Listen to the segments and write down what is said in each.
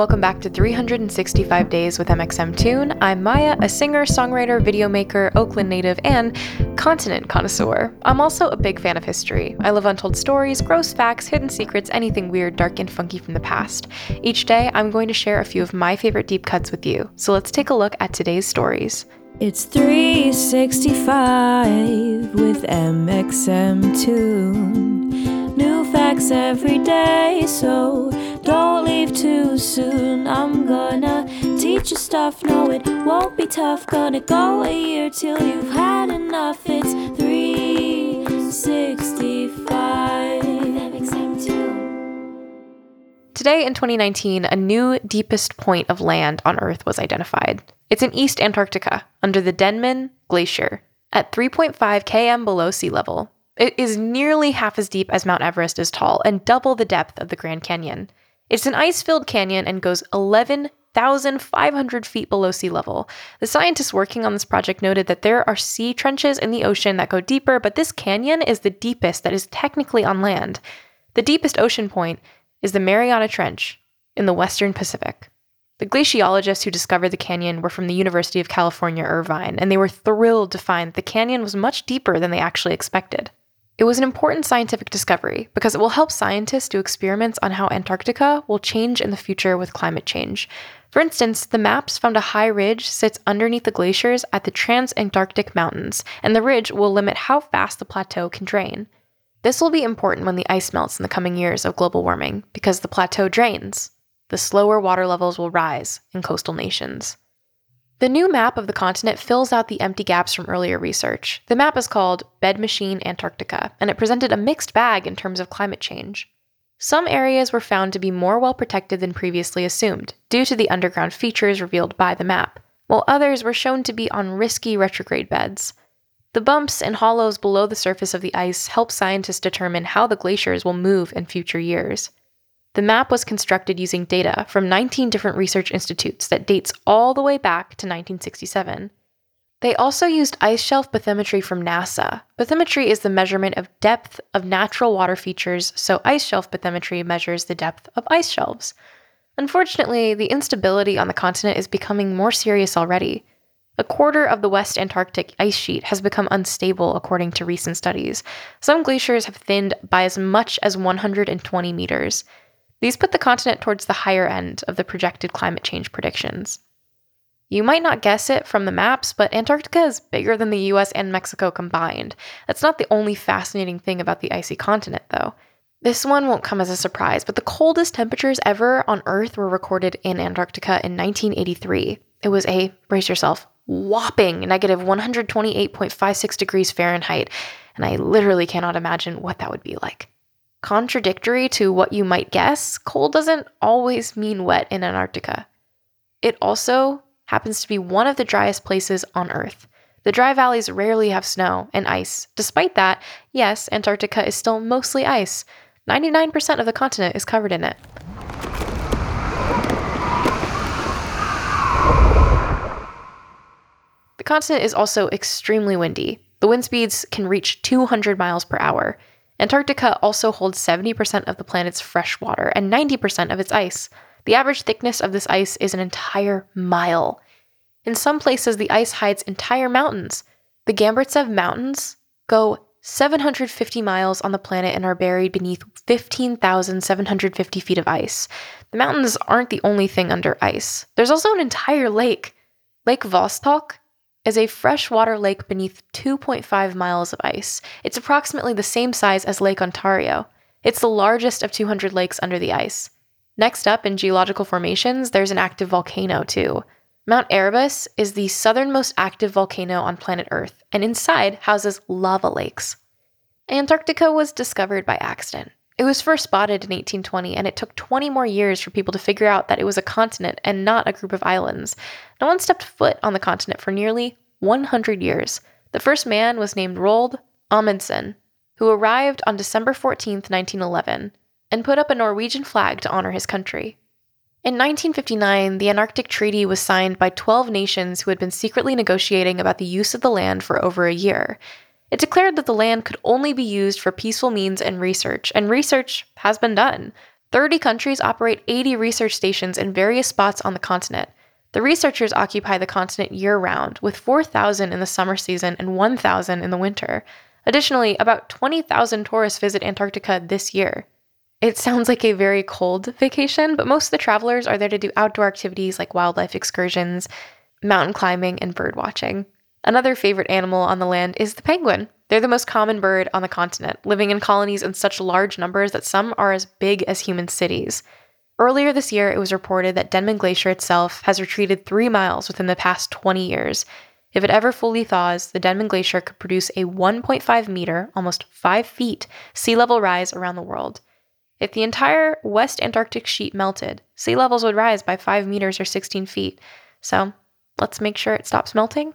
Welcome back to 365 Days with mxmtoon. I'm Maya, a singer, songwriter, video maker, Oakland native, and continent connoisseur. I'm also a big fan of history. I love untold stories, gross facts, hidden secrets, anything weird, dark, and funky from the past. Each day, I'm going to share a few of my favorite deep cuts with you. So let's take a look at today's stories. It's 365 with mxmtoon. New facts every day, so don't leave too soon. I'm gonna teach you stuff, no, it won't be tough. Gonna go a year till you've had enough. It's 365. Today in 2019, a new deepest point of land on Earth was identified. It's in East Antarctica, under the Denman Glacier, at 3.5 km below sea level. It is nearly half as deep as Mount Everest is tall and double the depth of the Grand Canyon. It's an ice filled canyon and goes 11,500 feet below sea level. The scientists working on this project noted that there are sea trenches in the ocean that go deeper, but this canyon is the deepest that is technically on land. The deepest ocean point is the Mariana Trench in the western Pacific. The glaciologists who discovered the canyon were from the University of California, Irvine, and they were thrilled to find that the canyon was much deeper than they actually expected. It was an important scientific discovery because it will help scientists do experiments on how Antarctica will change in the future with climate change. For instance, the maps found a high ridge sits underneath the glaciers at the Transantarctic Mountains, and the ridge will limit how fast the plateau can drain. This will be important when the ice melts in the coming years of global warming because the plateau drains. The slower water levels will rise in coastal nations. The new map of the continent fills out the empty gaps from earlier research. The map is called BedMachine Antarctica, and it presented a mixed bag in terms of climate change. Some areas were found to be more well protected than previously assumed, due to the underground features revealed by the map, while others were shown to be on risky retrograde beds. The bumps and hollows below the surface of the ice help scientists determine how the glaciers will move in future years. The map was constructed using data from 19 different research institutes that dates all the way back to 1967. They also used ice shelf bathymetry from NASA. Bathymetry is the measurement of depth of natural water features, so ice shelf bathymetry measures the depth of ice shelves. Unfortunately, the instability on the continent is becoming more serious already. A quarter of the West Antarctic ice sheet has become unstable, according to recent studies. Some glaciers have thinned by as much as 120 meters. These put the continent towards the higher end of the projected climate change predictions. You might not guess it from the maps, but Antarctica is bigger than the US and Mexico combined. That's not the only fascinating thing about the icy continent, though. This one won't come as a surprise, but the coldest temperatures ever on Earth were recorded in Antarctica in 1983. It was a, brace yourself, whopping negative 128.56 degrees Fahrenheit, and I literally cannot imagine what that would be like. Contradictory to what you might guess, cold doesn't always mean wet in Antarctica. It also happens to be one of the driest places on Earth. The dry valleys rarely have snow and ice. Despite that, yes, Antarctica is still mostly ice. 99% of the continent is covered in it. The continent is also extremely windy. The wind speeds can reach 200 miles per hour. Antarctica also holds 70% of the planet's fresh water and 90% of its ice. The average thickness of this ice is an entire mile. In some places, the ice hides entire mountains. The Gamburtsev Mountains go 750 miles on the planet and are buried beneath 15,750 feet of ice. The mountains aren't the only thing under ice. There's also an entire lake. Lake Vostok is a freshwater lake beneath 2.5 miles of ice. It's approximately the same size as Lake Ontario. It's the largest of 200 lakes under the ice. Next up in geological formations, there's an active volcano too. Mount Erebus is the southernmost active volcano on planet Earth, and inside houses lava lakes. Antarctica was discovered by accident. It was first spotted in 1820, and it took 20 more years for people to figure out that it was a continent and not a group of islands. No one stepped foot on the continent for nearly 100 years. The first man was named Roald Amundsen, who arrived on December 14, 1911, and put up a Norwegian flag to honor his country. In 1959, the Antarctic Treaty was signed by 12 nations who had been secretly negotiating about the use of the land for over a year. It declared that the land could only be used for peaceful means and research, and research has been done. 30 countries operate 80 research stations in various spots on the continent. The researchers occupy the continent year round, with 4,000 in the summer season and 1,000 in the winter. Additionally, about 20,000 tourists visit Antarctica this year. It sounds like a very cold vacation, but most of the travelers are there to do outdoor activities like wildlife excursions, mountain climbing, and bird watching. Another favorite animal on the land is the penguin. They're the most common bird on the continent, living in colonies in such large numbers that some are as big as human cities. Earlier this year, it was reported that Denman Glacier itself has retreated three miles within the past 20 years. If it ever fully thaws, the Denman Glacier could produce a 1.5 meter, almost 5 feet, sea level rise around the world. If the entire West Antarctic sheet melted, sea levels would rise by 5 meters or 16 feet. So let's make sure it stops melting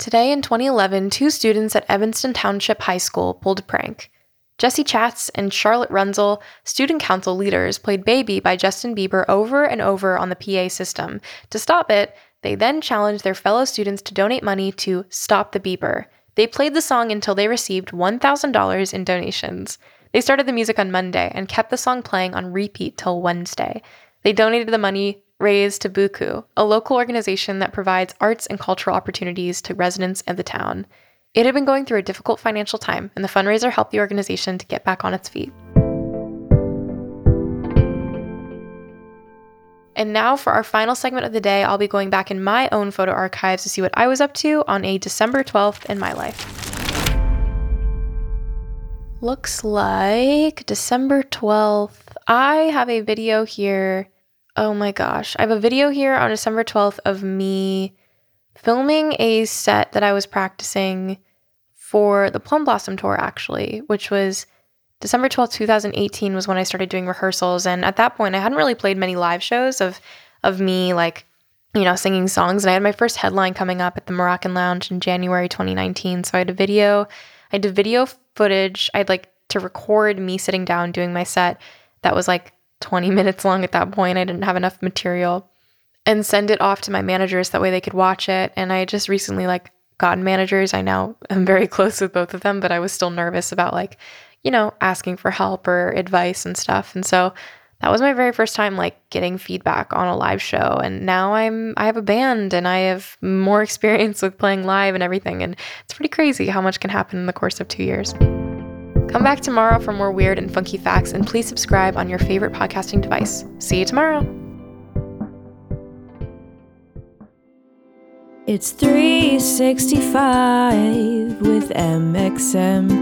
Today in 2011, two students at Evanston Township High School pulled a prank. Jesse Chatz and Charlotte Runzel, student council leaders, played Baby by Justin Bieber over and over on the PA system. To stop it, they then challenged their fellow students to donate money to Stop the Bieber. They played the song until they received $1,000 in donations. They started the music on Monday and kept the song playing on repeat till Wednesday. They donated the money raised to Buku, a local organization that provides arts and cultural opportunities to residents of the town. It had been going through a difficult financial time, and the fundraiser helped the organization to get back on its feet. And now, for our final segment of the day, I'll be going back in my own photo archives to see what I was up to on a December 12th in my life. Looks like December 12th. I have a video here Oh my gosh. I have a video here on December 12th of me filming a set that I was practicing for the Plum Blossom Tour, actually, which was December 12th, 2018 was when I started doing rehearsals. And at that point, I hadn't really played many live shows of, of me, like, you know, singing songs. And I had my first headline coming up at the Moroccan Lounge in January 2019. So I had a video, I had a video footage. I'd like to record me sitting down doing my set that was like 20 minutes long at that point. I didn't have enough material and send it off to my managers that way they could watch it. And I just recently like gotten managers. I now am very close with both of them, but I was still nervous about like, you know, asking for help or advice and stuff. And so that was my very first time like getting feedback on a live show and now I'm I have a band and I have more experience with playing live and everything and it's pretty crazy how much can happen in the course of 2 years. Come back tomorrow for more weird and funky facts, and please subscribe on your favorite podcasting device. See you tomorrow. It's 365 with mxmtoon.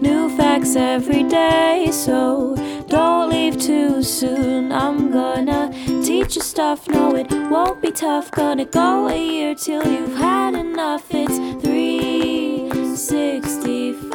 New facts every day, so don't leave too soon. I'm gonna teach you stuff, no, it won't be tough. Gonna go a year till you've had enough. It's 365.